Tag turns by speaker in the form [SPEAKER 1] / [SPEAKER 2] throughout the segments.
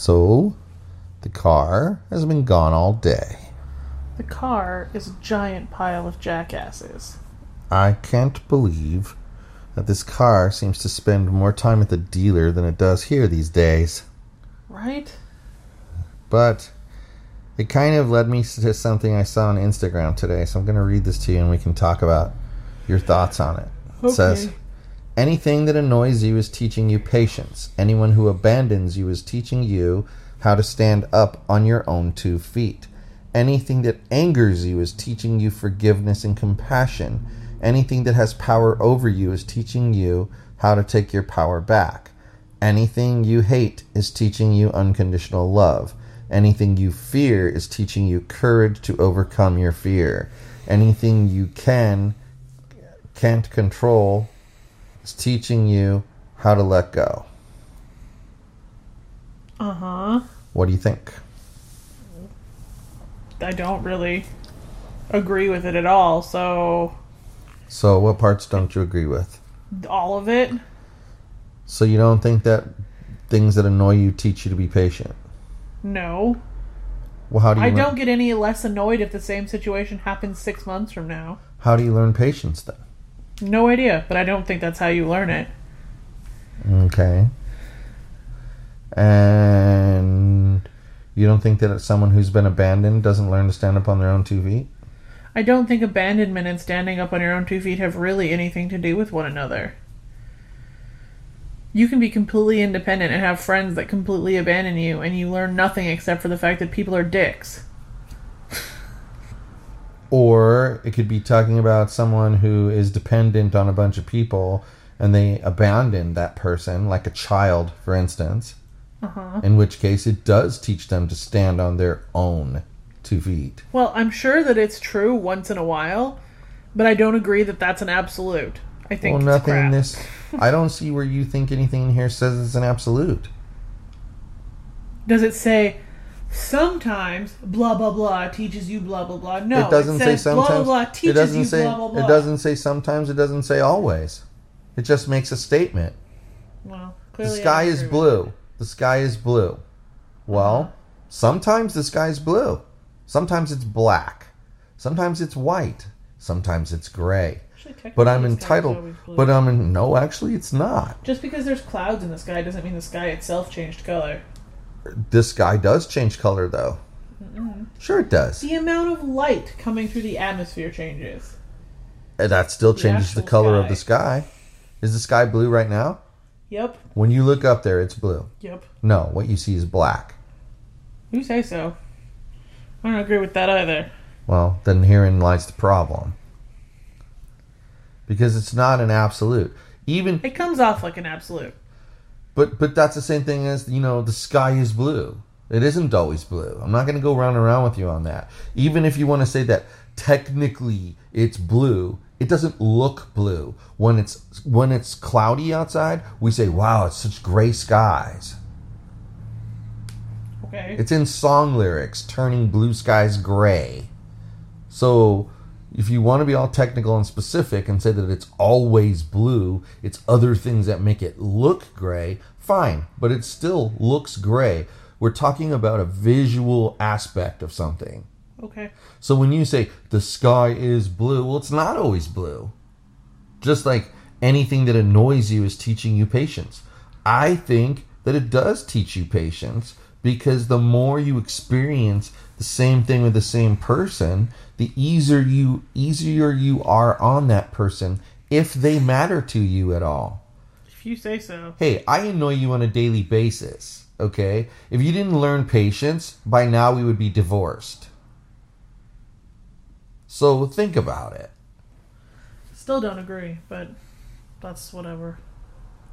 [SPEAKER 1] So, the car has been gone all day.
[SPEAKER 2] The car is a giant pile of jackasses.
[SPEAKER 1] I can't believe that this car seems to spend more time at the dealer than it does here these days.
[SPEAKER 2] Right?
[SPEAKER 1] But it kind of led me to something I saw on Instagram today, so I'm going to read this to you and we can talk about your thoughts on it. It
[SPEAKER 2] Okay.
[SPEAKER 1] says, Anything that annoys you is teaching you patience. Anyone who abandons you is teaching you how to stand up on your own two feet. Anything that angers you is teaching you forgiveness and compassion. Anything that has power over you is teaching you how to take your power back. Anything you hate is teaching you unconditional love. Anything you fear is teaching you courage to overcome your fear. Anything you can can't control is teaching you how to let go.
[SPEAKER 2] Uh huh.
[SPEAKER 1] What do you think?
[SPEAKER 2] I don't really agree with it at all, so
[SPEAKER 1] So, what parts don't you agree with?
[SPEAKER 2] all of it?
[SPEAKER 1] So, you don't think that things that annoy you teach you to be patient?
[SPEAKER 2] No.
[SPEAKER 1] Well, how do you
[SPEAKER 2] I
[SPEAKER 1] learn-
[SPEAKER 2] don't get any less annoyed if the same situation happens six months from now.
[SPEAKER 1] how do you learn patience then?
[SPEAKER 2] No idea, but I don't think that's how you learn it.
[SPEAKER 1] Okay. And you don't think that someone who's been abandoned doesn't learn to stand up on their own two feet?
[SPEAKER 2] I don't think abandonment and standing up on your own two feet have really anything to do with one another. You can be completely independent and have friends that completely abandon you, and you learn nothing except for the fact that people are dicks.
[SPEAKER 1] Or it could be talking about someone who is dependent on a bunch of people and they abandon that person, like a child, for instance.
[SPEAKER 2] Uh-huh.
[SPEAKER 1] In which case, it does teach them to stand on their own two feet.
[SPEAKER 2] Well, I'm sure that it's true once in a while, but I don't agree that that's an absolute. I think
[SPEAKER 1] well, nothing in this. I don't see where you think anything in here says it's an absolute.
[SPEAKER 2] Does it say sometimes blah blah blah teaches you blah blah blah? No,
[SPEAKER 1] it doesn't say
[SPEAKER 2] says
[SPEAKER 1] sometimes.
[SPEAKER 2] blah blah blah
[SPEAKER 1] it doesn't
[SPEAKER 2] you
[SPEAKER 1] say.
[SPEAKER 2] blah blah blah.
[SPEAKER 1] It doesn't say sometimes. It doesn't say always. It just makes a statement.
[SPEAKER 2] Well,
[SPEAKER 1] The
[SPEAKER 2] clearly I
[SPEAKER 1] sky is blue. The sky is blue. Well,
[SPEAKER 2] Uh-huh.
[SPEAKER 1] sometimes the sky is blue. Sometimes it's black. Sometimes it's white. Sometimes it's gray.
[SPEAKER 2] Actually,
[SPEAKER 1] But I'm
[SPEAKER 2] the
[SPEAKER 1] entitled. But I'm in. No, actually, it's not.
[SPEAKER 2] Just because there's clouds in the sky doesn't mean the sky itself changed color.
[SPEAKER 1] The sky does change color, though. Mm-hmm. Sure, it does.
[SPEAKER 2] The amount of light coming through the atmosphere changes.
[SPEAKER 1] And That still changes the
[SPEAKER 2] actual
[SPEAKER 1] color of the sky. Is the sky blue right now?
[SPEAKER 2] Yep,
[SPEAKER 1] When you look up there, it's blue.
[SPEAKER 2] yep.
[SPEAKER 1] No, what you see is black.
[SPEAKER 2] You say so. I don't agree with that either.
[SPEAKER 1] Well, then herein lies the problem. Because it's not an absolute. Even
[SPEAKER 2] It comes off like an absolute.
[SPEAKER 1] But but that's the same thing as, you know, the sky is blue. It isn't always blue. I'm not going to go round and round with you on that. Even if you want to say that technically it's blue, it doesn't look blue. When it's when it's cloudy outside, we say, "Wow, it's such gray skies."
[SPEAKER 2] Okay.
[SPEAKER 1] It's in song lyrics, turning blue skies gray. So, if you want to be all technical and specific and say that it's always blue, it's other things that make it look gray, fine, but it still looks gray. We're talking about a visual aspect of something.
[SPEAKER 2] okay.
[SPEAKER 1] So when you say the sky is blue, well, it's not always blue. Just like anything that annoys you is teaching you patience. I think that it does teach you patience because the more you experience the same thing with the same person, the easier you easier you are on that person if they matter to you at all.
[SPEAKER 2] If you say so.
[SPEAKER 1] Hey, I annoy you on a daily basis, okay? If you didn't learn patience, by now we would be divorced. So think about it.
[SPEAKER 2] Still don't agree, but that's whatever.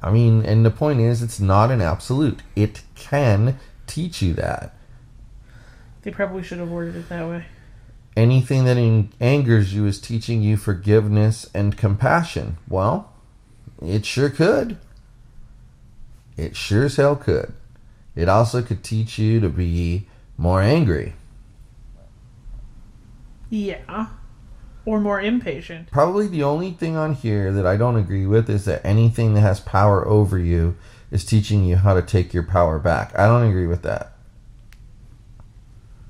[SPEAKER 1] I mean, and the point is, it's not an absolute. It can teach you that.
[SPEAKER 2] They probably should have worded it that way.
[SPEAKER 1] Anything that angers you is teaching you forgiveness and compassion. Well, it sure could. It sure as hell could. It also could teach you to be more angry.
[SPEAKER 2] Yeah. Or more impatient.
[SPEAKER 1] Probably the only thing on here that I don't agree with is that anything that has power over you is teaching you how to take your power back. I don't agree with that.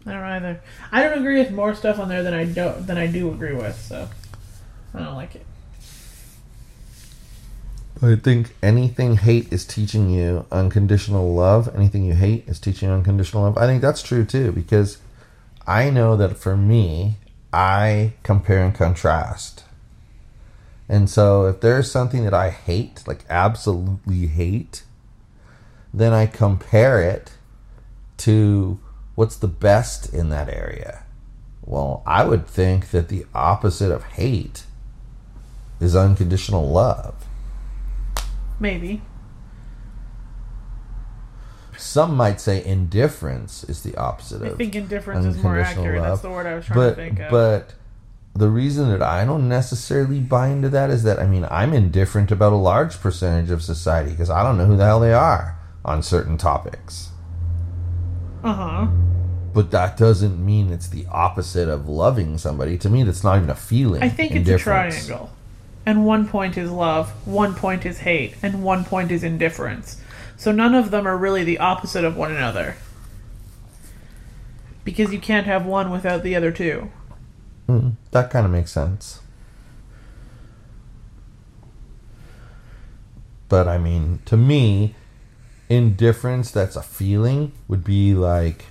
[SPEAKER 2] I don't either. I don't agree with more stuff on there than I don't than I do agree with, so I don't like it.
[SPEAKER 1] I think anything hate is teaching you unconditional love. Anything you hate is teaching unconditional love. I think that's true too because I know that for me, I compare and contrast. And so if there's something that I hate, like absolutely hate, then I compare it to what's the best in that area. Well, I would think that the opposite of hate is unconditional love.
[SPEAKER 2] Maybe.
[SPEAKER 1] Some might say indifference is the opposite
[SPEAKER 2] I
[SPEAKER 1] of
[SPEAKER 2] think indifference is more accurate.
[SPEAKER 1] love.
[SPEAKER 2] That's the word I was trying
[SPEAKER 1] but
[SPEAKER 2] to think of.
[SPEAKER 1] but the reason that I don't necessarily buy into that is that I mean I'm indifferent about a large percentage of society because I don't know who the hell they are on certain topics.
[SPEAKER 2] Uh huh.
[SPEAKER 1] But that doesn't mean it's the opposite of loving somebody. To me, that's not even a feeling.
[SPEAKER 2] I think it's a triangle. And one point is love, one point is hate, and one point is indifference. So none of them are really the opposite of one another. Because you can't have one without the other two.
[SPEAKER 1] Mm, that kind of makes sense. But I mean, to me, indifference that's a feeling would be like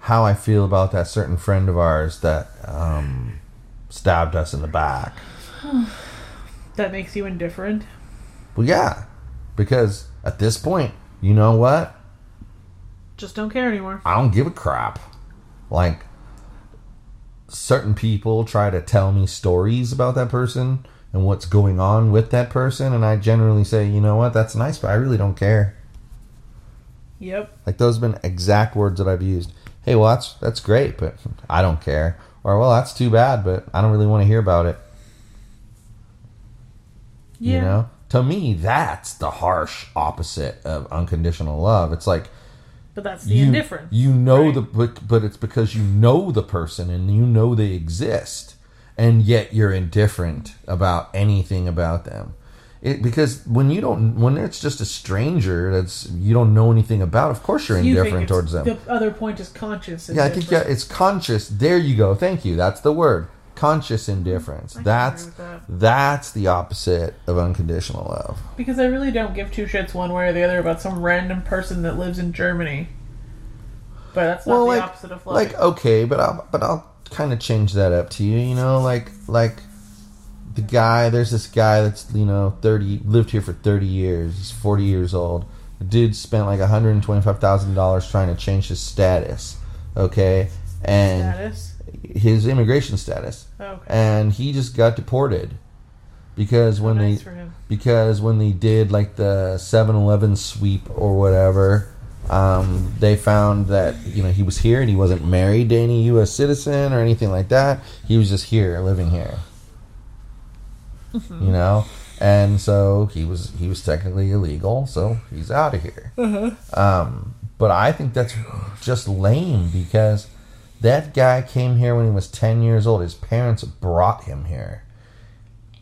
[SPEAKER 1] how I feel about that certain friend of ours that um, stabbed us in the back.
[SPEAKER 2] That makes you indifferent.
[SPEAKER 1] Well, yeah, because at this point, you know what?
[SPEAKER 2] Just don't care anymore.
[SPEAKER 1] I don't give a crap. Like, certain people try to tell me stories about that person and what's going on with that person, and I generally say, you know what, that's nice, but I really don't care.
[SPEAKER 2] Yep.
[SPEAKER 1] Like those have been exact words that I've used. Hey, well, that's that's great, but I don't care. Or well, that's too bad, but I don't really want to hear about it.
[SPEAKER 2] Yeah.
[SPEAKER 1] You know, to me, that's the harsh opposite of unconditional love. It's like
[SPEAKER 2] But that's the
[SPEAKER 1] you,
[SPEAKER 2] indifference.
[SPEAKER 1] You know
[SPEAKER 2] right?
[SPEAKER 1] the but, but it's because you know the person and you know they exist, and yet you're indifferent about anything about them. It, because when you don't, when it's just a stranger that's you don't know anything about, of course you're
[SPEAKER 2] You
[SPEAKER 1] indifferent
[SPEAKER 2] it's-
[SPEAKER 1] towards them.
[SPEAKER 2] The other point is conscious.
[SPEAKER 1] yeah, I think yeah, it's conscious. There you go. Thank you. That's the word. Conscious indifference.
[SPEAKER 2] can
[SPEAKER 1] That's
[SPEAKER 2] agree with
[SPEAKER 1] that's the opposite of unconditional love.
[SPEAKER 2] Because I really don't give two shits one way or the other about some random person that lives in Germany. But that's not
[SPEAKER 1] well,
[SPEAKER 2] the
[SPEAKER 1] like,
[SPEAKER 2] opposite of love.
[SPEAKER 1] like okay, but I'll but I'll kind of change that up to you. You know, like like the guy. There's this guy that's you know thirty lived here for thirty years. He's forty years old. The dude spent like one hundred and twenty five thousand dollars trying to change his status. Okay, and
[SPEAKER 2] status.
[SPEAKER 1] his immigration status,
[SPEAKER 2] Oh, okay.
[SPEAKER 1] and he just got deported because when
[SPEAKER 2] nice
[SPEAKER 1] they because when they did like the 7-Eleven sweep or whatever, um, they found that you know he was here and he wasn't married to any U.S. citizen or anything like that. He was just here, living here. You know, and so he was he was technically illegal, so he's out of here. Um, but I think that's just lame because that guy came here when he was ten years old. His parents brought him here.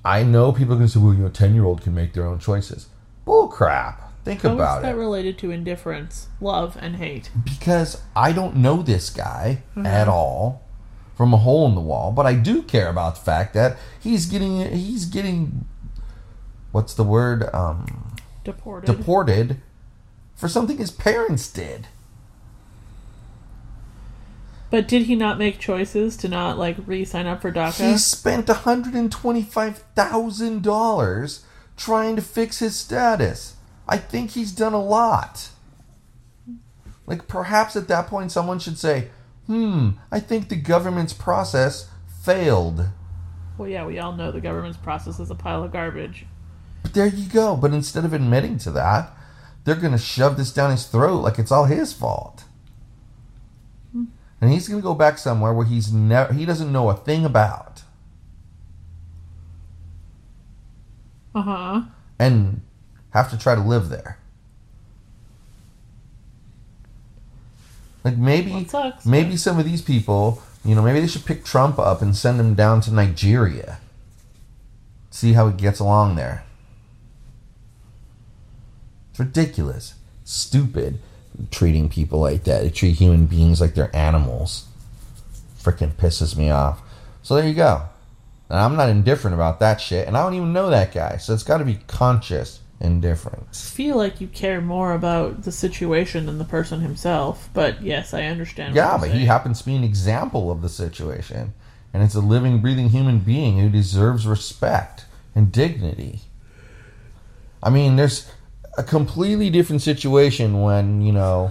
[SPEAKER 1] I know people can say, "Well, you know, ten year old can make their own choices." Bull crap. Think
[SPEAKER 2] How is
[SPEAKER 1] about
[SPEAKER 2] that
[SPEAKER 1] it.
[SPEAKER 2] related to indifference, love, and hate?
[SPEAKER 1] because I don't know this guy at all from a hole in the wall, but I do care about the fact that he's getting he's getting what's the word um,
[SPEAKER 2] Deported.
[SPEAKER 1] deported for something his parents did.
[SPEAKER 2] but did he not make choices to not like re-sign up for DACA?
[SPEAKER 1] He spent $125,000 trying to fix his status. I think he's done a lot. Like, perhaps at that point, someone should say, hmm, I think the government's process failed.
[SPEAKER 2] Well, yeah, we all know the government's process is a pile of garbage.
[SPEAKER 1] But there you go. But instead of admitting to that, they're going to shove this down his throat like it's all his fault. And he's going to go back somewhere where he's never he doesn't know a thing about.
[SPEAKER 2] Uh-huh.
[SPEAKER 1] And have to try to live there. Like maybe
[SPEAKER 2] sucks,
[SPEAKER 1] maybe some of these people, you know, maybe they should pick Trump up and send him down to Nigeria. See how he gets along there. It's ridiculous. Stupid treating people like that. They treat human beings like they're animals. Freaking pisses me off. So there you go. And I'm not indifferent about that shit, and I don't even know that guy. So it's got to be conscious indifference.
[SPEAKER 2] feel like you care more about the situation than the person himself, but yes, I understand. what
[SPEAKER 1] Yeah, but he happens to be an example of the situation. And it's a living, breathing human being who deserves respect and dignity. I mean, there's a completely different situation when, you know,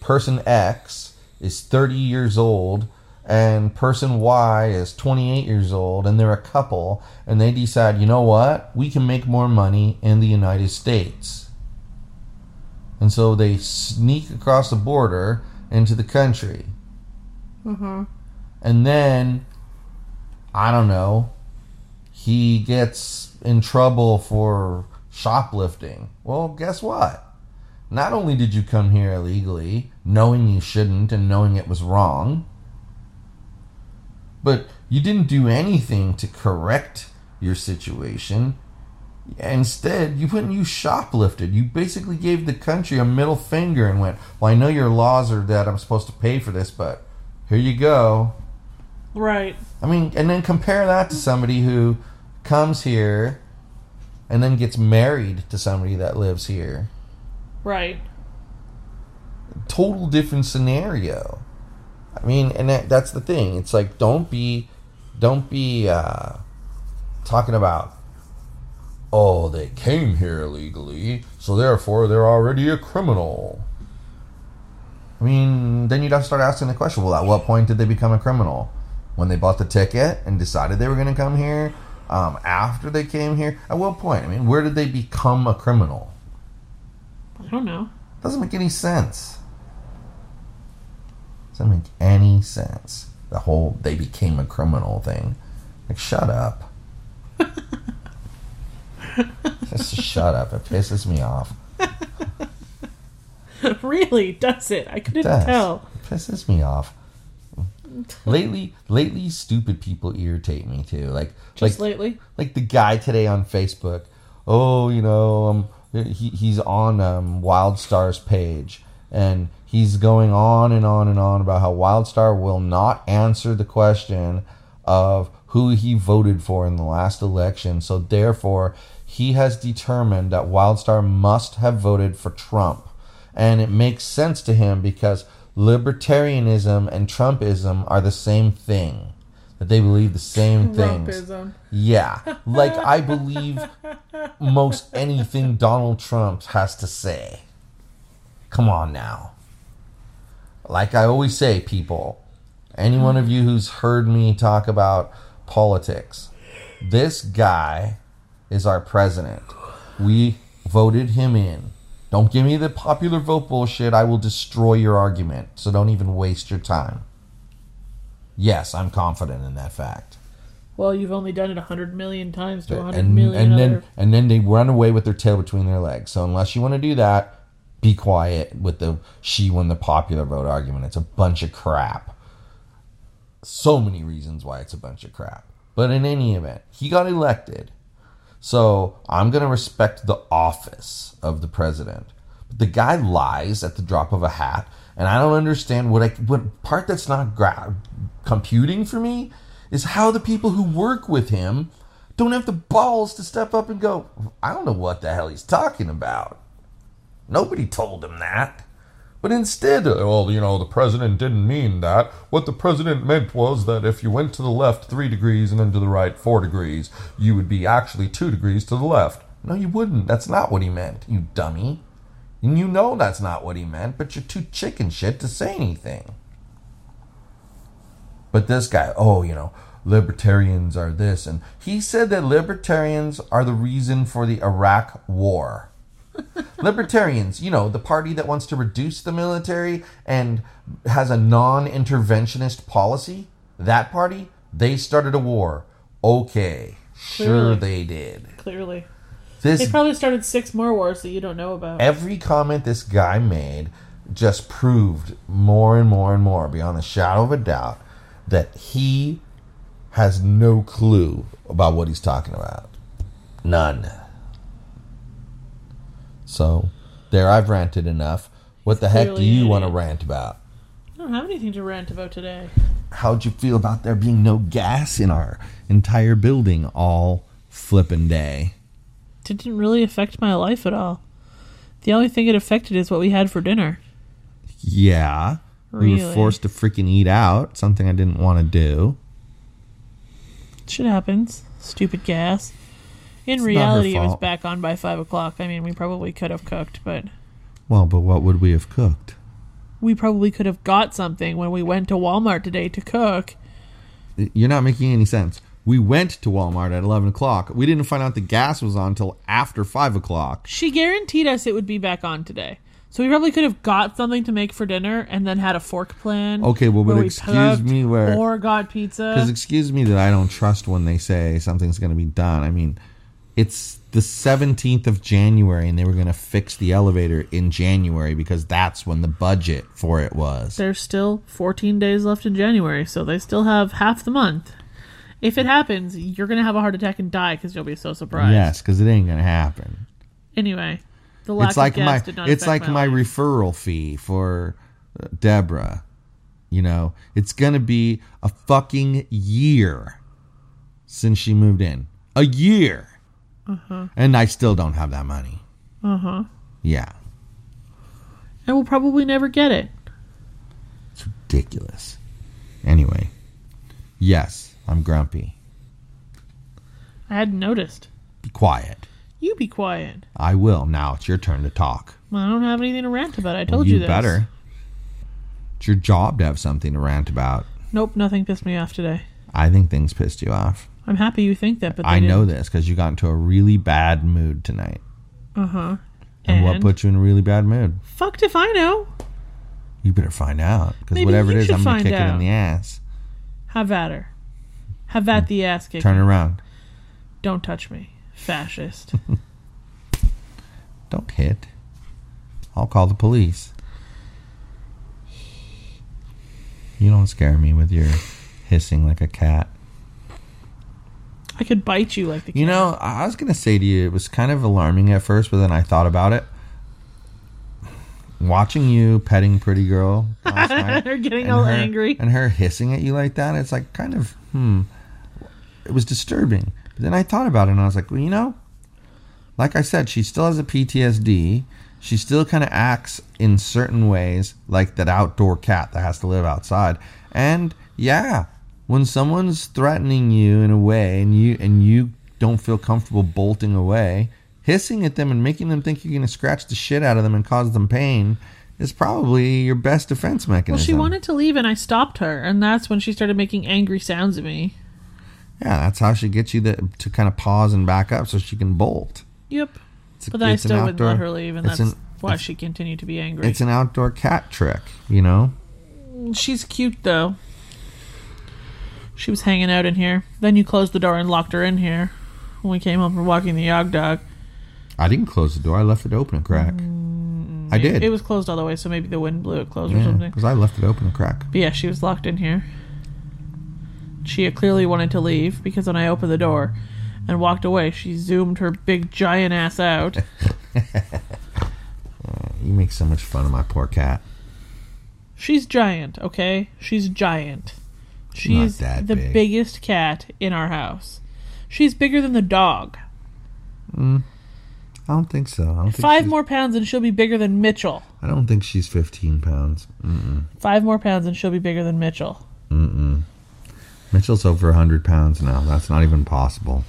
[SPEAKER 1] person X is 30 years old and person Y is 28 years old and they're a couple and they decide, you know what, we can make more money in the United States. And so they sneak across the border into the country.
[SPEAKER 2] Mhm.
[SPEAKER 1] And then, I don't know, he gets in trouble for shoplifting. Well, guess what? Not only did you come here illegally, knowing you shouldn't and knowing it was wrong, but you didn't do anything to correct your situation. Instead, you went and you shoplifted. You basically gave the country a middle finger and went, Well, I know your laws are that I'm supposed to pay for this, but here you go.
[SPEAKER 2] Right.
[SPEAKER 1] I mean, and then compare that to somebody who comes here and then gets married to somebody that lives here.
[SPEAKER 2] Right.
[SPEAKER 1] Total different scenario. I mean, and that, that's the thing. It's like don't be, don't be uh, talking about. Oh, they came here illegally, so therefore they're already a criminal. I mean, then you'd have to start asking the question: Well, at what point did they become a criminal? When they bought the ticket and decided they were going to come here? Um, after they came here? At what point? I mean, where did they become a criminal?
[SPEAKER 2] I don't know.
[SPEAKER 1] Doesn't make any sense. Doesn't make any sense. The whole they became a criminal thing. Like, shut up. Just shut up. It pisses me off.
[SPEAKER 2] really? Does it? I couldn't
[SPEAKER 1] does.
[SPEAKER 2] tell.
[SPEAKER 1] It pisses me off. lately, lately, stupid people irritate me too. Like,
[SPEAKER 2] Just
[SPEAKER 1] like,
[SPEAKER 2] lately?
[SPEAKER 1] like the guy today on Facebook. Oh, you know, um, he he's on um, WildStar's page, and he's going on and on and on about how WildStar will not answer the question of who he voted for in the last election. So therefore, he has determined that WildStar must have voted for Trump, and it makes sense to him because libertarianism and Trumpism are the same thing. That they believe the same things.
[SPEAKER 2] Trumpism.
[SPEAKER 1] Yeah, like I believe most anything Donald Trump has to say. Come on now. Like I always say, people, any one of you who's heard me talk about politics, this guy is our president. We voted him in. Don't give me the popular vote bullshit. I will destroy your argument. So don't even waste your time. Yes, I'm confident in that fact.
[SPEAKER 2] Well, you've only done it a hundred million times to a hundred
[SPEAKER 1] and,
[SPEAKER 2] million
[SPEAKER 1] and then
[SPEAKER 2] other.
[SPEAKER 1] and then they run away with their tail between their legs. So unless you want to do that, be quiet with the she won the popular vote argument. It's a bunch of crap. So many reasons why it's a bunch of crap. But in any event, he got elected. So I'm going to respect the office of the president. But the guy lies at the drop of a hat, and I don't understand what I what part that's not gra- computing for me is how the people who work with him don't have the balls to step up and go, I don't know what the hell he's talking about. Nobody told him that. But instead, uh, well, you know, the president didn't mean that. What the president meant was that if you went to the left three degrees and then to the right four degrees, you would be actually two degrees to the left. No, you wouldn't. That's not what he meant, you dummy. And you know that's not what he meant, but you're too chicken shit to say anything. But this guy, oh, you know, libertarians are this and he said that libertarians are the reason for the Iraq war. libertarians, you know, the party that wants to reduce the military and has a non-interventionist policy, that party, they started a war. Okay. Sure they did.
[SPEAKER 2] Clearly.
[SPEAKER 1] This
[SPEAKER 2] They probably started six more wars that you don't know about.
[SPEAKER 1] every comment this guy made just proved more and more and more beyond a shadow of a doubt that he has no clue about what he's talking about. None. So, there I've ranted enough. What the heck do you want to rant about?
[SPEAKER 2] I don't have anything to rant about today.
[SPEAKER 1] How'd you feel about there being no gas in our entire building all flippin' day?
[SPEAKER 2] It didn't really affect my life at all. The only thing it affected is what we had for dinner.
[SPEAKER 1] Yeah. We were forced to freaking eat out, something I didn't want to do.
[SPEAKER 2] Shit happens. Stupid gas. In
[SPEAKER 1] It's not her
[SPEAKER 2] reality, it was
[SPEAKER 1] fault.
[SPEAKER 2] back on by five o'clock. I mean, we probably could have cooked, but
[SPEAKER 1] Well, but what would we have cooked?
[SPEAKER 2] we probably could have got something when we went to Walmart today to cook.
[SPEAKER 1] You're not making any sense. We went to Walmart at 11 o'clock. We didn't find out the gas was on until after 5 o'clock.
[SPEAKER 2] She guaranteed us it would be back on today. So we probably could have got something to make for dinner and then had a fork plan.
[SPEAKER 1] Okay, well, but
[SPEAKER 2] where we
[SPEAKER 1] excuse
[SPEAKER 2] cooked
[SPEAKER 1] me, where-
[SPEAKER 2] or got pizza.
[SPEAKER 1] Because excuse me that I don't trust when they say something's going to be done. I mean, it's the 17th of January and they were going to fix the elevator in January because that's when the budget for it was.
[SPEAKER 2] There's still 14 days left in January, so they still have half the month. If it happens, you're gonna have a heart attack and die because you'll be so surprised.
[SPEAKER 1] Yes, because it ain't going to happen.
[SPEAKER 2] Anyway, the lack
[SPEAKER 1] it's like
[SPEAKER 2] of gas
[SPEAKER 1] my
[SPEAKER 2] did not
[SPEAKER 1] it's like my,
[SPEAKER 2] life.
[SPEAKER 1] referral fee for uh, Deborah. You know, it's gonna be a fucking year since she moved in. A year,
[SPEAKER 2] Uh-huh.
[SPEAKER 1] and I still don't have that money.
[SPEAKER 2] Uh huh.
[SPEAKER 1] Yeah,
[SPEAKER 2] And we'll probably never get it.
[SPEAKER 1] it's ridiculous. Anyway, yes, I'm grumpy.
[SPEAKER 2] I hadn't noticed.
[SPEAKER 1] Be quiet.
[SPEAKER 2] You be quiet.
[SPEAKER 1] I will. Now it's your turn to talk.
[SPEAKER 2] I don't have anything to rant about. I told you,
[SPEAKER 1] you
[SPEAKER 2] this.
[SPEAKER 1] better. It's your job to have something to rant about.
[SPEAKER 2] Nope, nothing pissed me off today.
[SPEAKER 1] I think things pissed you off.
[SPEAKER 2] I'm happy you think that, but
[SPEAKER 1] I know this because you got into a really bad mood tonight.
[SPEAKER 2] Uh huh.
[SPEAKER 1] And, what put you in a really bad mood?
[SPEAKER 2] Fucked if I know.
[SPEAKER 1] You better find out because whatever it is, I'm gonna kick it in the ass.
[SPEAKER 2] Have at her. Have at the ass kick.
[SPEAKER 1] Turn around.
[SPEAKER 2] Don't touch me, fascist.
[SPEAKER 1] Don't hit. I'll call the police. You don't scare me with your hissing like a cat.
[SPEAKER 2] I could bite you like the
[SPEAKER 1] You
[SPEAKER 2] cat.
[SPEAKER 1] know, I was gonna say to you, it was kind of alarming at first, but then I thought about it. Watching you petting pretty girl last night,
[SPEAKER 2] They're getting
[SPEAKER 1] and
[SPEAKER 2] all
[SPEAKER 1] her-
[SPEAKER 2] angry.
[SPEAKER 1] and her hissing at you like that, it's like kind of hmm. It was disturbing. But then I thought about it and I was like, well, you know, like I said, she still has a PTSD. She still kind of acts in certain ways like that outdoor cat that has to live outside. And yeah, when someone's threatening you in a way and you and you don't feel comfortable bolting away, hissing at them and making them think you're going to scratch the shit out of them and cause them pain is probably your best defense mechanism.
[SPEAKER 2] Well, she wanted to leave, and I stopped her, and that's when she started making angry sounds at me.
[SPEAKER 1] Yeah, that's how she gets you to, to kind of pause and back up so she can bolt.
[SPEAKER 2] Yep.
[SPEAKER 1] It's
[SPEAKER 2] But then I still wouldn't let her leave, and that's
[SPEAKER 1] an-
[SPEAKER 2] why she continued to be angry.
[SPEAKER 1] It's an outdoor cat trick, you know?
[SPEAKER 2] She's cute, though. She was hanging out in here. Then you closed the door and locked her in here when we came home from walking the yog dog.
[SPEAKER 1] I didn't close the door. I left it open a crack. Mm, I did.
[SPEAKER 2] It was closed all the way, so maybe the wind blew it closed or something.
[SPEAKER 1] because I left it open a crack.
[SPEAKER 2] But yeah, she was locked in here. She clearly wanted to leave because when I opened the door and walked away, she zoomed her big giant ass out.
[SPEAKER 1] You make so much fun of my poor cat.
[SPEAKER 2] She's giant, okay? She's giant. She's the
[SPEAKER 1] big.
[SPEAKER 2] biggest cat in our house. She's bigger than the dog. Mm.
[SPEAKER 1] I don't think so. I don't
[SPEAKER 2] Five
[SPEAKER 1] she's-
[SPEAKER 2] more pounds and she'll be bigger than Mitchell.
[SPEAKER 1] I don't think she's 15 pounds. Mm-mm.
[SPEAKER 2] Five more pounds and she'll be bigger than Mitchell.
[SPEAKER 1] Mm-mm. Mitchell's over 100 pounds now. That's not even possible.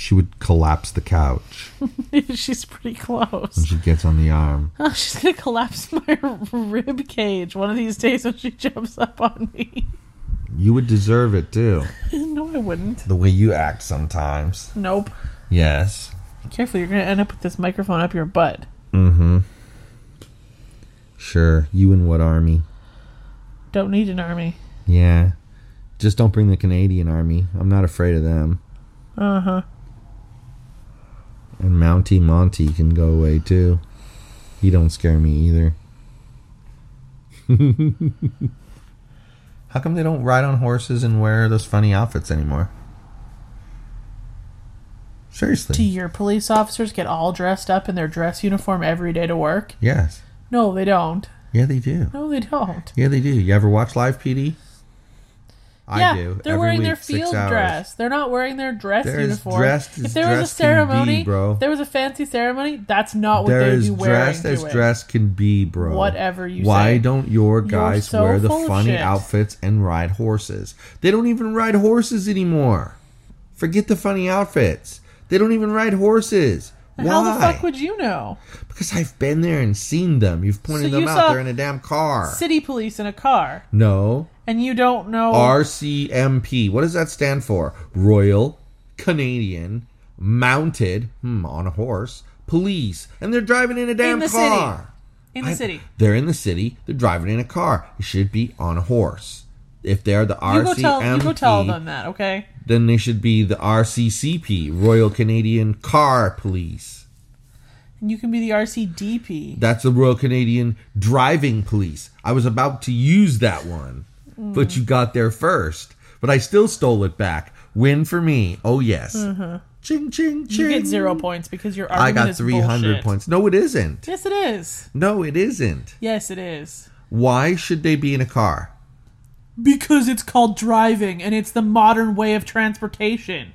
[SPEAKER 1] She would collapse the couch
[SPEAKER 2] she's pretty close.
[SPEAKER 1] when she gets on the arm.
[SPEAKER 2] Oh, she's gonna collapse my rib cage one of these days when she jumps up on me.
[SPEAKER 1] You would deserve it too.
[SPEAKER 2] no, I wouldn't.
[SPEAKER 1] The way you act sometimes.
[SPEAKER 2] Nope.
[SPEAKER 1] Yes.
[SPEAKER 2] Careful, you're gonna end up with this microphone up your butt.
[SPEAKER 1] Mm-hmm. Sure. You and what army?
[SPEAKER 2] Don't need an army.
[SPEAKER 1] Yeah. Just don't bring the Canadian army. I'm not afraid of them.
[SPEAKER 2] Uh huh.
[SPEAKER 1] And Mountie Monty can go away too. He don't scare me either. How come they don't ride on horses and wear those funny outfits anymore? Seriously.
[SPEAKER 2] Do your police officers get all dressed up in their dress uniform every day to work?
[SPEAKER 1] Yes.
[SPEAKER 2] No, they don't.
[SPEAKER 1] Yeah, they do.
[SPEAKER 2] No, they don't.
[SPEAKER 1] Yeah, they do. You ever watch live PD? I
[SPEAKER 2] yeah,
[SPEAKER 1] do.
[SPEAKER 2] they're wearing
[SPEAKER 1] week,
[SPEAKER 2] their field dress. They're not wearing their dress
[SPEAKER 1] They're
[SPEAKER 2] uniform.
[SPEAKER 1] dressed
[SPEAKER 2] if there was a
[SPEAKER 1] can be,
[SPEAKER 2] ceremony,
[SPEAKER 1] bro.
[SPEAKER 2] if there was a fancy ceremony, that's not what
[SPEAKER 1] They're
[SPEAKER 2] they'd be wearing.
[SPEAKER 1] dressed as
[SPEAKER 2] it.
[SPEAKER 1] dressed can be, bro.
[SPEAKER 2] Whatever you say.
[SPEAKER 1] Why
[SPEAKER 2] say.
[SPEAKER 1] don't your guys
[SPEAKER 2] so
[SPEAKER 1] wear the funny
[SPEAKER 2] shit.
[SPEAKER 1] outfits and ride horses? They don't even ride horses anymore. Forget the funny outfits. They don't even ride horses.
[SPEAKER 2] How the fuck would you know?
[SPEAKER 1] because I've been there and seen them. You've pointed
[SPEAKER 2] So
[SPEAKER 1] them
[SPEAKER 2] you
[SPEAKER 1] out.
[SPEAKER 2] saw
[SPEAKER 1] They're in a damn car.
[SPEAKER 2] City police in a car,
[SPEAKER 1] no.
[SPEAKER 2] and you don't know.
[SPEAKER 1] RCMP. What does that stand for? Royal Canadian Mounted hmm, on a horse police, and they're driving in a damn
[SPEAKER 2] the city.
[SPEAKER 1] car.
[SPEAKER 2] in the
[SPEAKER 1] I-
[SPEAKER 2] city.
[SPEAKER 1] They're in the city. They're driving in a car. It should be on a horse. If they're the
[SPEAKER 2] You go tell you go tell them that, okay?
[SPEAKER 1] Then they should be the RCCP, Royal Canadian Car Police.
[SPEAKER 2] And you can be the RCDP.
[SPEAKER 1] That's the Royal Canadian Driving Police. I was about to use that one, but you got there first. But I still stole it back. Win for me. Oh yes. Ching ching ching.
[SPEAKER 2] Mm-hmm. You get zero points because your
[SPEAKER 1] I
[SPEAKER 2] argument
[SPEAKER 1] got
[SPEAKER 2] is
[SPEAKER 1] three hundred points. No, it isn't.
[SPEAKER 2] Yes, it is.
[SPEAKER 1] No, it isn't.
[SPEAKER 2] Yes, it is.
[SPEAKER 1] Why should they be in a car?
[SPEAKER 2] Because it's called driving, and it's the modern way of transportation.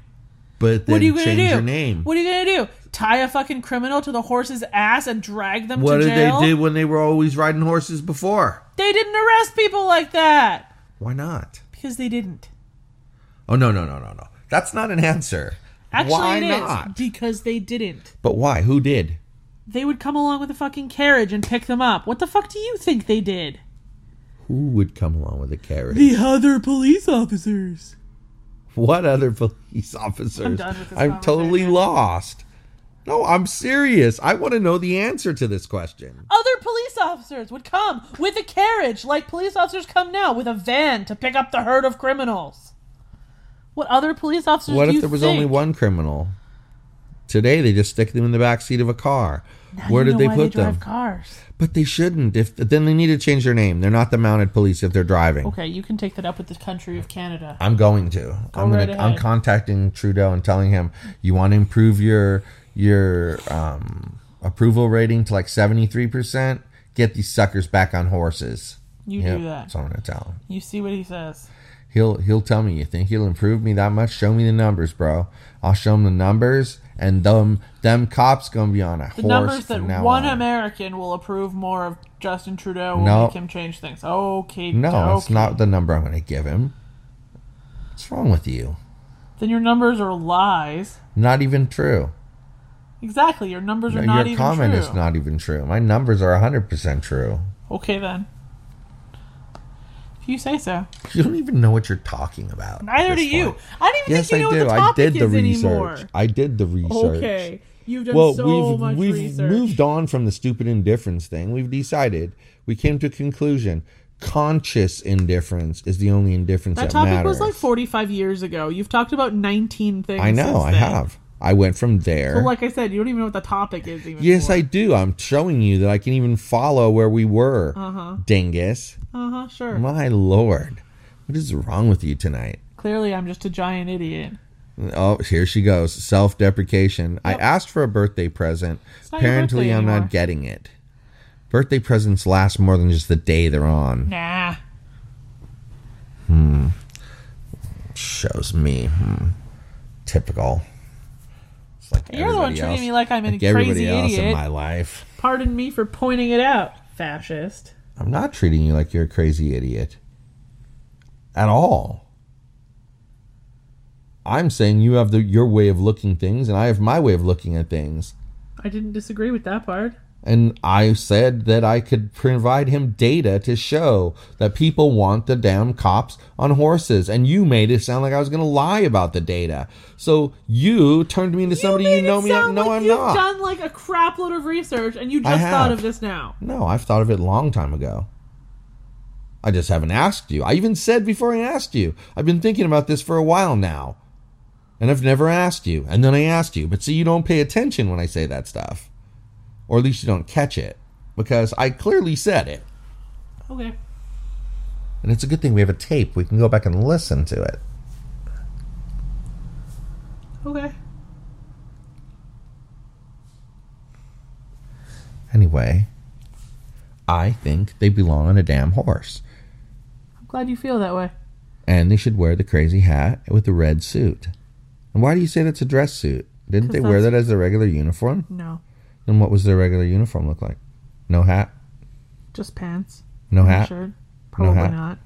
[SPEAKER 1] But then
[SPEAKER 2] What are you gonna
[SPEAKER 1] change
[SPEAKER 2] do?
[SPEAKER 1] your name.
[SPEAKER 2] What are you gonna do? Tie a fucking criminal to the horse's ass and drag them
[SPEAKER 1] What
[SPEAKER 2] to
[SPEAKER 1] did
[SPEAKER 2] jail?
[SPEAKER 1] they do when they were always riding horses before?
[SPEAKER 2] They didn't arrest people like that
[SPEAKER 1] Why not?
[SPEAKER 2] because they didn't.
[SPEAKER 1] Oh no no no no no. That's not an answer.
[SPEAKER 2] Actually,
[SPEAKER 1] why
[SPEAKER 2] it is
[SPEAKER 1] not?
[SPEAKER 2] because they didn't.
[SPEAKER 1] But why? Who did?
[SPEAKER 2] They would come along with a fucking carriage and pick them up. What the fuck do you think they did?
[SPEAKER 1] Who would come along with a carriage?
[SPEAKER 2] The other police officers.
[SPEAKER 1] What other police officers?
[SPEAKER 2] I'm done with this
[SPEAKER 1] I'm totally lost. No, I'm serious. I want to know the answer to this question.
[SPEAKER 2] Other police officers would come with a carriage, like police officers come now, with a van to pick up the herd of criminals. What other police officers
[SPEAKER 1] What
[SPEAKER 2] do
[SPEAKER 1] if
[SPEAKER 2] you
[SPEAKER 1] there was
[SPEAKER 2] think?
[SPEAKER 1] only one criminal? Today they just stick them in the back seat of a car.
[SPEAKER 2] Now
[SPEAKER 1] Where did they put
[SPEAKER 2] they
[SPEAKER 1] them?
[SPEAKER 2] Cars.
[SPEAKER 1] But they shouldn't. If then they need to change their name. They're not the mounted police if they're driving.
[SPEAKER 2] Okay, you can take that up with the country of Canada.
[SPEAKER 1] I'm going to. I'm
[SPEAKER 2] right
[SPEAKER 1] gonna. I'm contacting Trudeau and telling him you want to improve your your um, approval rating to like 73 percent. Get these suckers back on horses.
[SPEAKER 2] You
[SPEAKER 1] Yep,
[SPEAKER 2] do that.
[SPEAKER 1] What I'm gonna tell him.
[SPEAKER 2] You see what he says.
[SPEAKER 1] He'll he'll tell me. You think he'll improve me that much? Show me the numbers, bro. I'll show him the numbers, and them them cops gonna be on a
[SPEAKER 2] The
[SPEAKER 1] horse
[SPEAKER 2] numbers that one
[SPEAKER 1] on.
[SPEAKER 2] American will approve more of Justin Trudeau will
[SPEAKER 1] No.
[SPEAKER 2] make him change things. Okay,
[SPEAKER 1] no, it's not the number I'm gonna give him. What's wrong with you?
[SPEAKER 2] Then your numbers are lies.
[SPEAKER 1] Not even true.
[SPEAKER 2] Exactly, your numbers are
[SPEAKER 1] Your
[SPEAKER 2] not even
[SPEAKER 1] comment is not even true. My numbers are 100% true.
[SPEAKER 2] Okay then. If you say so.
[SPEAKER 1] You don't even know what you're talking about.
[SPEAKER 2] Neither do you.
[SPEAKER 1] point.
[SPEAKER 2] I don't even
[SPEAKER 1] Yes,
[SPEAKER 2] think you
[SPEAKER 1] I
[SPEAKER 2] know
[SPEAKER 1] do.
[SPEAKER 2] what the
[SPEAKER 1] I
[SPEAKER 2] topic
[SPEAKER 1] did the
[SPEAKER 2] is
[SPEAKER 1] research.
[SPEAKER 2] anymore.
[SPEAKER 1] I did the research.
[SPEAKER 2] Okay. You've done
[SPEAKER 1] Well,
[SPEAKER 2] so
[SPEAKER 1] we've
[SPEAKER 2] much
[SPEAKER 1] we've
[SPEAKER 2] research.
[SPEAKER 1] moved on from the stupid indifference thing. We've decided. We came to a conclusion. Conscious indifference is the only indifference
[SPEAKER 2] that
[SPEAKER 1] that,
[SPEAKER 2] topic
[SPEAKER 1] matters.
[SPEAKER 2] was like 45 years ago. You've talked about 19 things.
[SPEAKER 1] I know. I have. I went from there.
[SPEAKER 2] So, like I said, you don't even know what the topic is. Even
[SPEAKER 1] yes, I do. I'm showing you that I can even follow where we were.
[SPEAKER 2] Uh-huh.
[SPEAKER 1] Dingus.
[SPEAKER 2] Uh huh. Sure.
[SPEAKER 1] My lord. What is wrong with you tonight?
[SPEAKER 2] Clearly, I'm just a giant idiot.
[SPEAKER 1] Oh, here she goes. Self deprecation. I asked for a birthday present. Apparently,
[SPEAKER 2] birthday
[SPEAKER 1] I'm
[SPEAKER 2] anymore.
[SPEAKER 1] not getting it. Birthday presents last more than just the day they're on.
[SPEAKER 2] Nah. Hmm.
[SPEAKER 1] Shows me. Hmm. Typical. Like
[SPEAKER 2] You're the one treating me like I'm a
[SPEAKER 1] like everybody
[SPEAKER 2] crazy
[SPEAKER 1] else in my life.
[SPEAKER 2] Pardon me for pointing it out, fascist.
[SPEAKER 1] I'm not treating you like you're a crazy idiot. At all. I'm saying you have the your way of looking things and I have my way of looking at things.
[SPEAKER 2] I didn't disagree with that part.
[SPEAKER 1] And I said that I could provide him data to show that people want the damn cops on horses. And you made it sound like I was going to lie about the data. So you turned me into somebody you, know me. No,
[SPEAKER 2] like
[SPEAKER 1] I'm
[SPEAKER 2] you've
[SPEAKER 1] not.
[SPEAKER 2] done like a crap load of research and you just thought of this now.
[SPEAKER 1] No, I've thought of it a long time ago. I just haven't asked you. I even said before I asked you, I've been thinking about this for a while now. And I've never asked you. And then I asked you. But see, you don't pay attention when I say that stuff. Or at least you don't catch it. Because I clearly said it.
[SPEAKER 2] Okay.
[SPEAKER 1] And it's a good thing we have a tape. We can go back and listen to it.
[SPEAKER 2] Okay.
[SPEAKER 1] Anyway, I think they belong on a damn horse.
[SPEAKER 2] I'm glad you feel that way.
[SPEAKER 1] And they should wear the crazy hat with the red suit. And why do you say that's a dress suit? Didn't they wear that as their regular uniform?
[SPEAKER 2] No.
[SPEAKER 1] Then what was their regular uniform look like? No hat?
[SPEAKER 2] Just pants.
[SPEAKER 1] No
[SPEAKER 2] and
[SPEAKER 1] hat?
[SPEAKER 2] Shirt. Probably
[SPEAKER 1] hat.
[SPEAKER 2] not.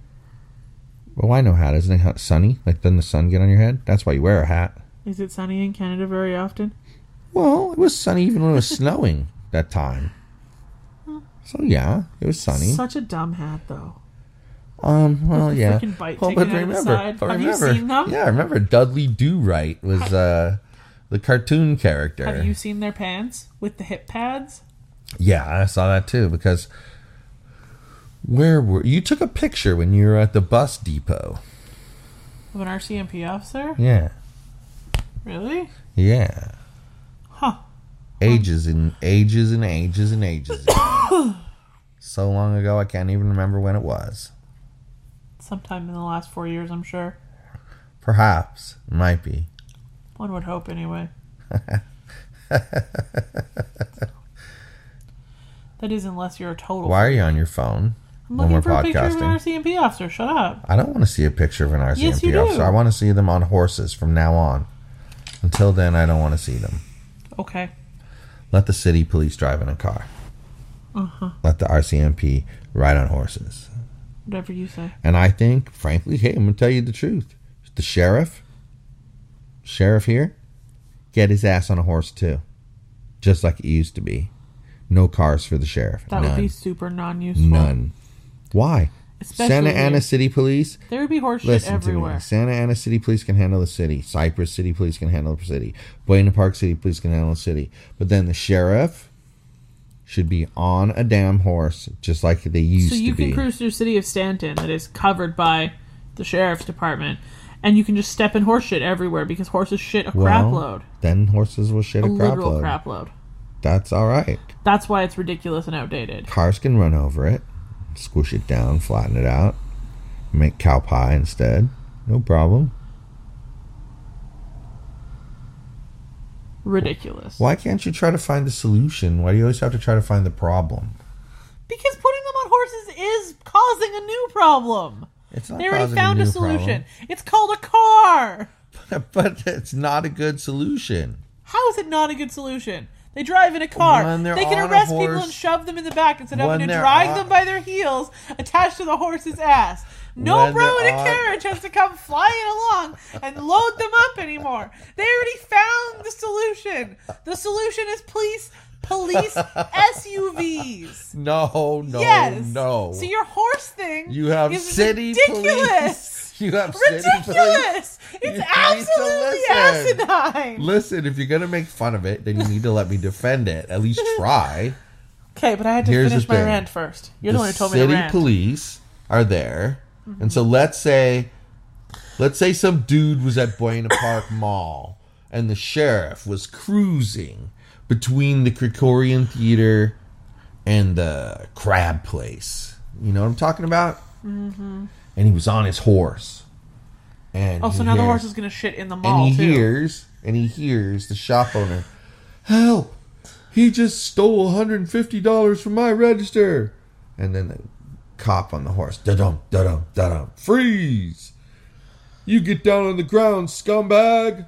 [SPEAKER 1] Well, why no hat? Isn't it sunny? Like, doesn't the sun get on your head? That's why you wear a hat.
[SPEAKER 2] Is it sunny in Canada very often?
[SPEAKER 1] Well, it was sunny even when it was snowing that time. So, yeah, it was sunny.
[SPEAKER 2] Such a dumb hat, though.
[SPEAKER 1] Um, well, yeah.
[SPEAKER 2] bite
[SPEAKER 1] well, but
[SPEAKER 2] out of the
[SPEAKER 1] remember, but
[SPEAKER 2] Have you
[SPEAKER 1] remember,
[SPEAKER 2] seen them?
[SPEAKER 1] yeah, I remember Dudley Do Right was uh, the cartoon character.
[SPEAKER 2] Have you seen their pants with the hip pads?
[SPEAKER 1] Yeah, I saw that too because where were you? Took a picture when you were at the bus depot.
[SPEAKER 2] Of an RCMP officer?
[SPEAKER 1] Yeah,
[SPEAKER 2] Really?
[SPEAKER 1] yeah.
[SPEAKER 2] Huh.
[SPEAKER 1] Ages and ages and ages and ages. so long ago, I can't even remember when it was.
[SPEAKER 2] Sometime in the last four years, I'm sure.
[SPEAKER 1] Perhaps might be.
[SPEAKER 2] One would hope, anyway. that is, unless you're a total.
[SPEAKER 1] Why are you on your phone?
[SPEAKER 2] I'm looking for a picture of an? RCMP officer. Shut up.
[SPEAKER 1] I don't want to see a picture of an RCMP
[SPEAKER 2] Yes, you do.
[SPEAKER 1] officer. I want to see them on horses from now on. Until then, I don't want to see them.
[SPEAKER 2] Okay.
[SPEAKER 1] Let the city police drive in a car.
[SPEAKER 2] Uh-huh.
[SPEAKER 1] Let the RCMP ride on horses.
[SPEAKER 2] Whatever you say.
[SPEAKER 1] And I think, frankly, hey, I'm gonna tell you the truth. The sheriff, sheriff here, get his ass on a horse too, just like it used to be. No cars for the sheriff.
[SPEAKER 2] That
[SPEAKER 1] None.
[SPEAKER 2] would be super non-useful.
[SPEAKER 1] None. Why?
[SPEAKER 2] Especially
[SPEAKER 1] Santa Ana. City Police.
[SPEAKER 2] There would be horse shit
[SPEAKER 1] Listen to
[SPEAKER 2] everywhere.
[SPEAKER 1] me. Santa Ana City Police can handle the city. Cypress City Police can handle the city. Buena Park City Police can handle the city. But then the sheriff should be on a damn horse, just like they used to be.
[SPEAKER 2] So you
[SPEAKER 1] to
[SPEAKER 2] can
[SPEAKER 1] be.
[SPEAKER 2] cruise through city of Stanton that is covered by the sheriff's department, and you can just step in horse shit everywhere because horses shit a crap
[SPEAKER 1] Well,
[SPEAKER 2] load.
[SPEAKER 1] Then horses will shit
[SPEAKER 2] A
[SPEAKER 1] a, crap
[SPEAKER 2] literal
[SPEAKER 1] load.
[SPEAKER 2] crap load.
[SPEAKER 1] That's all right.
[SPEAKER 2] That's why it's ridiculous and outdated.
[SPEAKER 1] Cars can run over it, squish it down, flatten it out, make cow pie instead. No problem.
[SPEAKER 2] Ridiculous.
[SPEAKER 1] Why can't you try to find the solution? Why do you always have to try to find the problem?
[SPEAKER 2] Because putting them on horses is causing a new problem.
[SPEAKER 1] It's not
[SPEAKER 2] They already found a,
[SPEAKER 1] new
[SPEAKER 2] solution. It's called a car.
[SPEAKER 1] problem. but it's not a good solution.
[SPEAKER 2] How is it not a good solution? They drive in a car.
[SPEAKER 1] They're
[SPEAKER 2] can
[SPEAKER 1] a
[SPEAKER 2] arrest people and shove them in the back instead of having to drag
[SPEAKER 1] on-
[SPEAKER 2] them by their heels attached to the horse's ass. No
[SPEAKER 1] When
[SPEAKER 2] bro in a
[SPEAKER 1] on-
[SPEAKER 2] carriage has to come flying along and load them up anymore. They already found the solution. The solution is police police SUVs.
[SPEAKER 1] No, no,
[SPEAKER 2] yes.
[SPEAKER 1] no.
[SPEAKER 2] So your horse thing
[SPEAKER 1] you have
[SPEAKER 2] is
[SPEAKER 1] city
[SPEAKER 2] ridiculous.
[SPEAKER 1] police. You have city police.
[SPEAKER 2] Ridiculous. It's absolutely
[SPEAKER 1] listen.
[SPEAKER 2] asinine.
[SPEAKER 1] Listen, if you're gonna make fun of it, then you need to let me defend it. At least try.
[SPEAKER 2] Okay, but I had to
[SPEAKER 1] Here's
[SPEAKER 2] finish my
[SPEAKER 1] thing.
[SPEAKER 2] rant first. You're the, one who told me to rant.
[SPEAKER 1] City police are there,
[SPEAKER 2] Mm-hmm.
[SPEAKER 1] and so let's say, let's say some dude was at Buena Park Mall, and the sheriff was cruising between the Krikorian Theater and the Crab Place. You know what I'm talking about? Mm-hmm. And he was on his horse, and
[SPEAKER 2] Oh, so now the horse is going to shit in the mall
[SPEAKER 1] and he
[SPEAKER 2] too.
[SPEAKER 1] hears and he hears the shop owner help he just stole $150 from my register and then the cop on the horse da-dum da-dum da-dum freeze you get down on the ground scumbag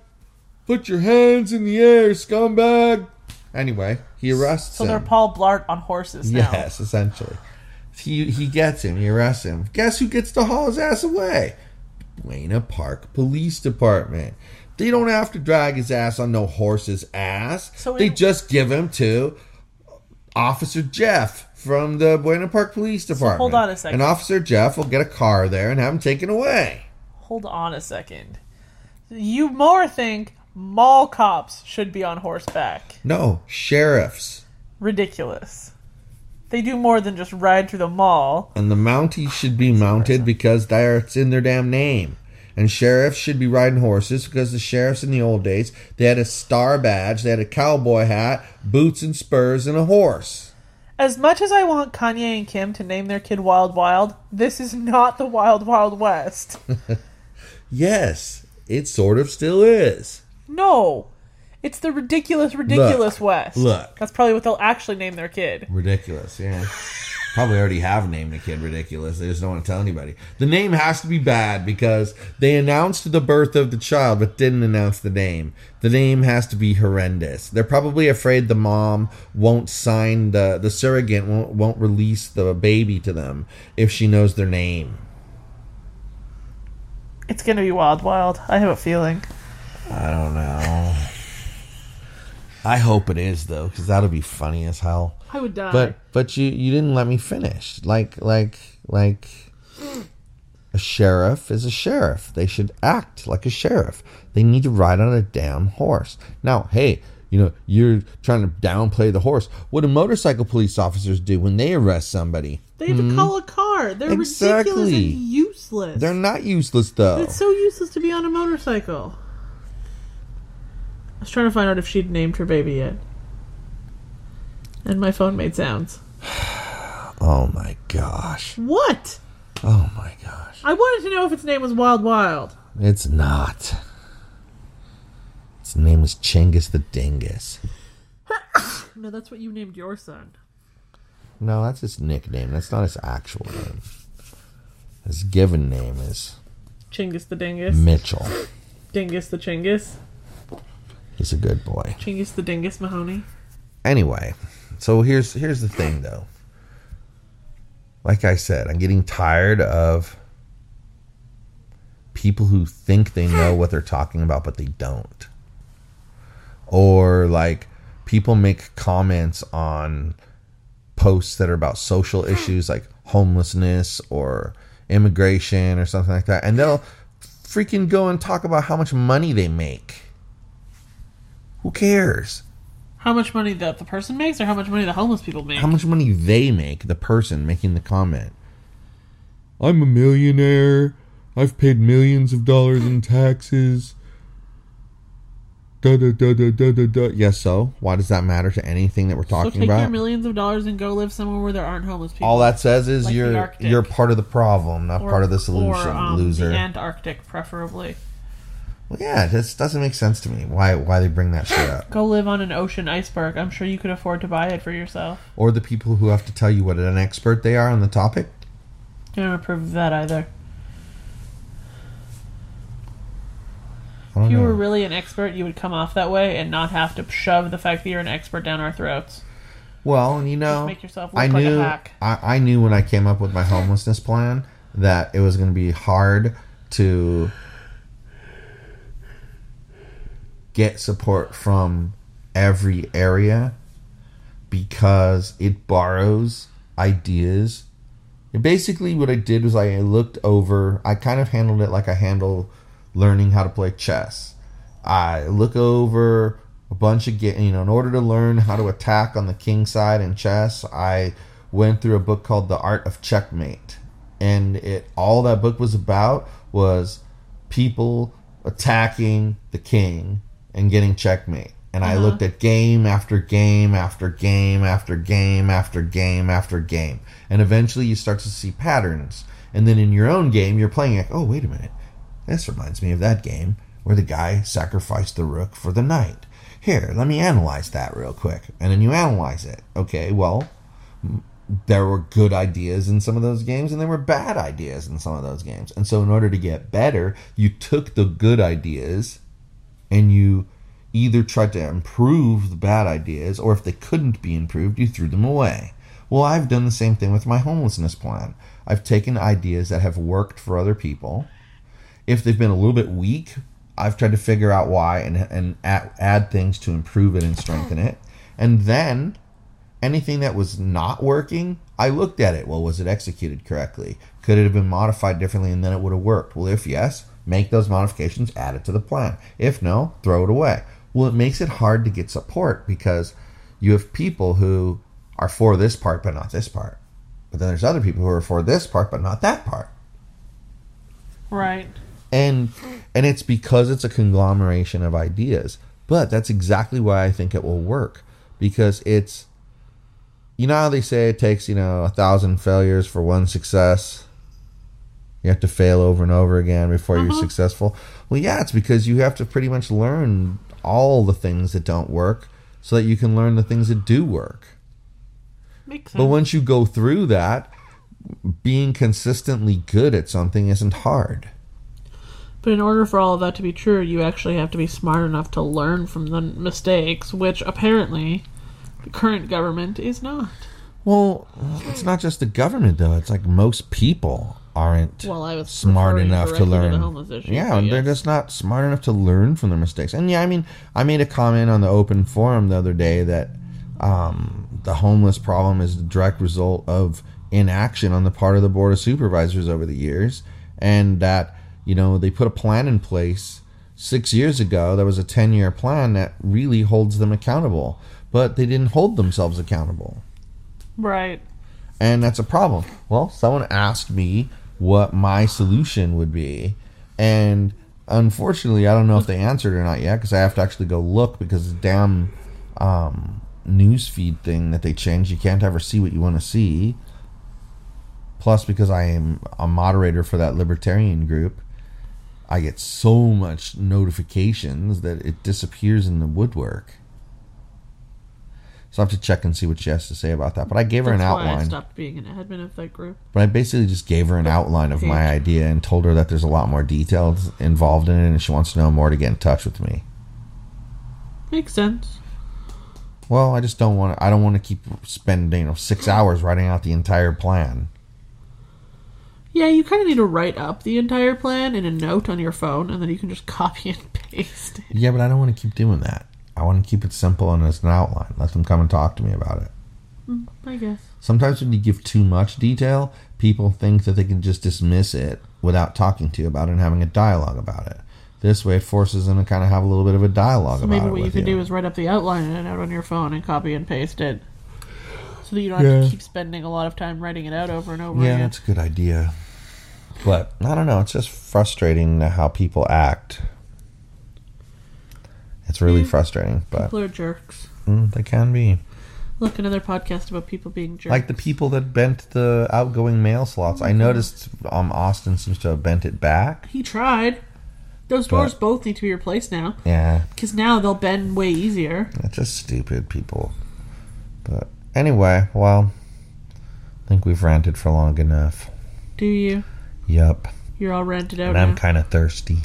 [SPEAKER 1] put your hands in the air scumbag anyway he arrests
[SPEAKER 2] So
[SPEAKER 1] him
[SPEAKER 2] they're Paul Blart on horses now.
[SPEAKER 1] Yes, essentially. He he gets him. He arrests him. Guess who gets to haul his ass away? Buena Park Police Department. They don't have to drag his ass on no horse's ass.
[SPEAKER 2] So
[SPEAKER 1] they
[SPEAKER 2] in-
[SPEAKER 1] just give him to Officer Jeff from the Buena Park Police Department.
[SPEAKER 2] hold on a second.
[SPEAKER 1] And Officer Jeff will get a car there and have him taken away.
[SPEAKER 2] Hold on a second. You more think mall cops should be on horseback.
[SPEAKER 1] No, sheriffs.
[SPEAKER 2] Ridiculous. They do more than just ride through the mall.
[SPEAKER 1] And the Mounties should be mounted because that's in their damn name. And sheriffs should be riding horses because the sheriffs in the old days, they had a star badge, they had a cowboy hat, boots and spurs, and a horse.
[SPEAKER 2] As much as I want Kanye and Kim to name their kid Wild Wild, this is not the Wild Wild West.
[SPEAKER 1] Yes, it sort of still is.
[SPEAKER 2] No. It's the ridiculous, ridiculous West.
[SPEAKER 1] look.
[SPEAKER 2] That's probably what they'll actually name their kid.
[SPEAKER 1] Ridiculous, yeah. Probably already have named the kid ridiculous. They just don't want to tell anybody. The name has to be bad because they announced the birth of the child but didn't announce the name. The name has to be horrendous. They're probably afraid the mom won't sign the the surrogate won't won't release the baby to them if she knows their name.
[SPEAKER 2] It's gonna be Wild Wild. I have a feeling.
[SPEAKER 1] I don't know. I hope it is though, because that'll be funny as hell.
[SPEAKER 2] I would die.
[SPEAKER 1] But but you you didn't let me finish. Like like like a sheriff is a sheriff. They should act like a sheriff. They need to ride on a damn horse. Now, hey, you know, you're trying to downplay the horse. What do motorcycle police officers do when they arrest somebody?
[SPEAKER 2] they have to hmm? call a car. They're ridiculous and useless.
[SPEAKER 1] They're not useless though.
[SPEAKER 2] It's so useless to be on a motorcycle. I was trying to find out if she'd named her baby yet. And my phone made sounds.
[SPEAKER 1] Oh my gosh.
[SPEAKER 2] What?
[SPEAKER 1] Oh my gosh.
[SPEAKER 2] I wanted to know if its name was Wild Wild.
[SPEAKER 1] It's not. Its name is Chingus the Dingus.
[SPEAKER 2] No, that's what you named your son.
[SPEAKER 1] No, that's his nickname. That's not his actual name. His given name is
[SPEAKER 2] Chingus the Dingus.
[SPEAKER 1] Mitchell.
[SPEAKER 2] Dingus the Chingus.
[SPEAKER 1] He's a good boy.
[SPEAKER 2] Chingus the Dingus Mahoney.
[SPEAKER 1] Anyway, so here's here's the thing though. Like I said, I'm getting tired of people who think they know what they're talking about but they don't. Or like people make comments on posts that are about social hmm. issues like homelessness or immigration or something like that and they'll freaking go and talk about how much money they make. Who cares?
[SPEAKER 2] How much money that the person makes, or how much money the homeless people make?
[SPEAKER 1] how much money they make, the person making the comment. I'm a millionaire. I've paid millions of dollars in taxes. Da da da da da da da. Yes, so why does that matter to anything that we're talking about?
[SPEAKER 2] so take your millions of dollars and go live somewhere where there aren't homeless people.
[SPEAKER 1] All that says is
[SPEAKER 2] Like
[SPEAKER 1] you're you're part of the problem, not
[SPEAKER 2] Or-
[SPEAKER 1] part of the solution,
[SPEAKER 2] or, um,
[SPEAKER 1] loser.
[SPEAKER 2] The Antarctic, preferably.
[SPEAKER 1] Well, yeah, it just doesn't make sense to me. Why why they bring that shit up?
[SPEAKER 2] Go live on an ocean iceberg. I'm sure you could afford to buy it for yourself.
[SPEAKER 1] Or the people who have to tell you what an expert they are on the topic.
[SPEAKER 2] I don't approve of that either. If you
[SPEAKER 1] know.
[SPEAKER 2] were really an expert, you would come off that way and not have to shove the fact that you're an expert down our throats.
[SPEAKER 1] Well, and you know,
[SPEAKER 2] make yourself look
[SPEAKER 1] I
[SPEAKER 2] like a hack.
[SPEAKER 1] I, I knew when I came up with my homelessness plan that it was going to be hard to get support from every area because it borrows ideas. And basically, what I did was I looked over. I kind of handled it like I handle learning how to play chess. I look over a bunch of get you know in order to learn how to attack on the king side in chess. I went through a book called The Art of Checkmate, and it all that book was about was people attacking the king and getting checkmate. And I uh-huh. looked at game after game after game after game after game after game. And eventually you start to see patterns. And then in your own game, you're playing like, oh, wait a minute. This reminds me of that game where the guy sacrificed the rook for the knight. Here, let me analyze that real quick. And then you analyze it. Okay, well, there were good ideas in some of those games and there were bad ideas in some of those games. And so, in order to get better, you took the good ideas and you either tried to improve the bad ideas or if they couldn't be improved, you threw them away. Well, I've done the same thing with my homelessness plan. I've taken ideas that have worked for other people. If they've been a little bit weak, I've tried to figure out why and, and add, add things to improve it and strengthen it. And then anything that was not working, I looked at it. Well, was it executed correctly? Could it have been modified differently and then it would have worked? Well, if yes, make those modifications, add it to the plan. If no, throw it away. Well, it makes it hard to get support because you have people who are for this part but not this part. But then there's other people who are for this part but not that part.
[SPEAKER 2] Right.
[SPEAKER 1] And and it's because it's a conglomeration of ideas. But that's exactly why I think it will work because it's you know how they say it takes, you know, a thousand failures for one success? You have to fail over and over again before you're
[SPEAKER 2] Uh-huh.
[SPEAKER 1] successful. Well, yeah, it's because you have to pretty much learn all the things that don't work so that you can learn the things that do work.
[SPEAKER 2] Makes
[SPEAKER 1] But once you go through that, being consistently good at something isn't hard.
[SPEAKER 2] But in order for all of that to be true, you actually have to be smart enough to learn from the mistakes, which apparently the current government is not.
[SPEAKER 1] Well, it's not just the government though. It's like most people aren't
[SPEAKER 2] Well, I was
[SPEAKER 1] smart enough to learn.
[SPEAKER 2] the homeless issue,
[SPEAKER 1] yeah,
[SPEAKER 2] but
[SPEAKER 1] and they're just not smart enough to learn from their mistakes. And yeah, I mean, I made a comment on the open forum the other day that um, the homeless problem is the direct result of inaction on the part of the board of supervisors over the years, and that you know they put a plan in place six years ago that was a 10 year plan that really holds them accountable but they didn't hold themselves accountable
[SPEAKER 2] right.
[SPEAKER 1] and that's a problem. Well, someone asked me what my solution would be, and unfortunately, I don't know if they answered or not yet because I have to actually go look because the damn um, news feed thing that they changed, you can't ever see what you want to see. Plus, because I am a moderator for that libertarian group, I get so much notifications that it disappears in the woodwork. So I have to check and see what she has to say about that. But I gave her an
[SPEAKER 2] That's why I
[SPEAKER 1] outline.
[SPEAKER 2] stopped being an admin of that group.
[SPEAKER 1] But I basically just gave her an outline of my idea and told her that there's a lot more details involved in it, and she wants to know more to get in touch with me.
[SPEAKER 2] Makes sense.
[SPEAKER 1] Well, I just don't want to. I don't want to keep spending you know six hours writing out the entire plan.
[SPEAKER 2] Yeah, you kind of need to write up the entire plan in a note on your phone, and then you can just copy and paste it.
[SPEAKER 1] Yeah, but I don't want to keep doing that. I want to keep it simple and as an outline. Let them come and talk to me about it.
[SPEAKER 2] Mm, I guess.
[SPEAKER 1] Sometimes when you give too much detail, people think that they can just dismiss it without talking to you about it and having a dialogue about it. This way, it forces them to kind of have a little bit of a dialogue
[SPEAKER 2] So
[SPEAKER 1] about
[SPEAKER 2] maybe what you
[SPEAKER 1] with
[SPEAKER 2] could do is write up the outline and a note on your phone and copy and paste it. So that you don't have to keep spending a lot of time writing it out over and over
[SPEAKER 1] Yeah,
[SPEAKER 2] again.
[SPEAKER 1] that's a good idea. But I don't know. It's just frustrating how people act. It's really frustrating, but
[SPEAKER 2] People are jerks.
[SPEAKER 1] mm, they can be.
[SPEAKER 2] Look, another podcast about people being jerks.
[SPEAKER 1] Like the people that bent the outgoing mail slots. I noticed um, Austin seems to have bent it back.
[SPEAKER 2] He tried. Those
[SPEAKER 1] But-
[SPEAKER 2] doors both need to be replaced now.
[SPEAKER 1] Yeah,
[SPEAKER 2] Because now they'll bend way easier.
[SPEAKER 1] it's just stupid people. But anyway, well, I think we've ranted for long enough.
[SPEAKER 2] Do you?
[SPEAKER 1] Yup.
[SPEAKER 2] You're all rented out
[SPEAKER 1] And I'm kind of thirsty.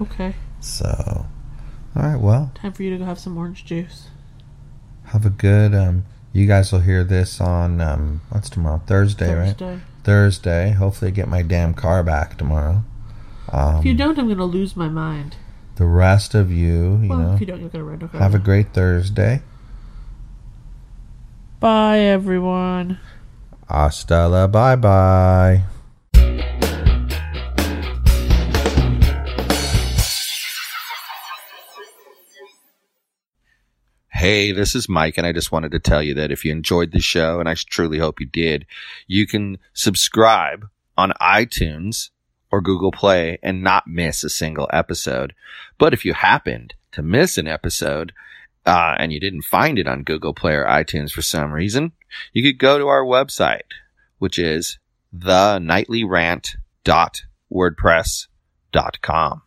[SPEAKER 2] Okay.
[SPEAKER 1] So, all right, well.
[SPEAKER 2] Time for you to go have some orange juice.
[SPEAKER 1] Have a good um you guys will hear this on um what's tomorrow? Thursday, right?
[SPEAKER 2] Thursday.
[SPEAKER 1] Thursday. Hopefully I get my damn car back tomorrow. Um
[SPEAKER 2] If you don't, I'm going to lose my mind.
[SPEAKER 1] the rest of you, you
[SPEAKER 2] well,
[SPEAKER 1] know,
[SPEAKER 2] if you don't, you'll get a rental car.
[SPEAKER 1] have a great Thursday.
[SPEAKER 2] Bye, everyone.
[SPEAKER 1] Hasta la bye bye. Hey, this is Mike, and I just wanted to tell you that if you enjoyed the show, and I truly hope you did, you can subscribe on iTunes or Google Play and not miss a single episode. But if you happened to miss an episode, uh, and you didn't find it on Google Play or iTunes for some reason, you could go to our website, which is the nightlyrant.wordpress.com.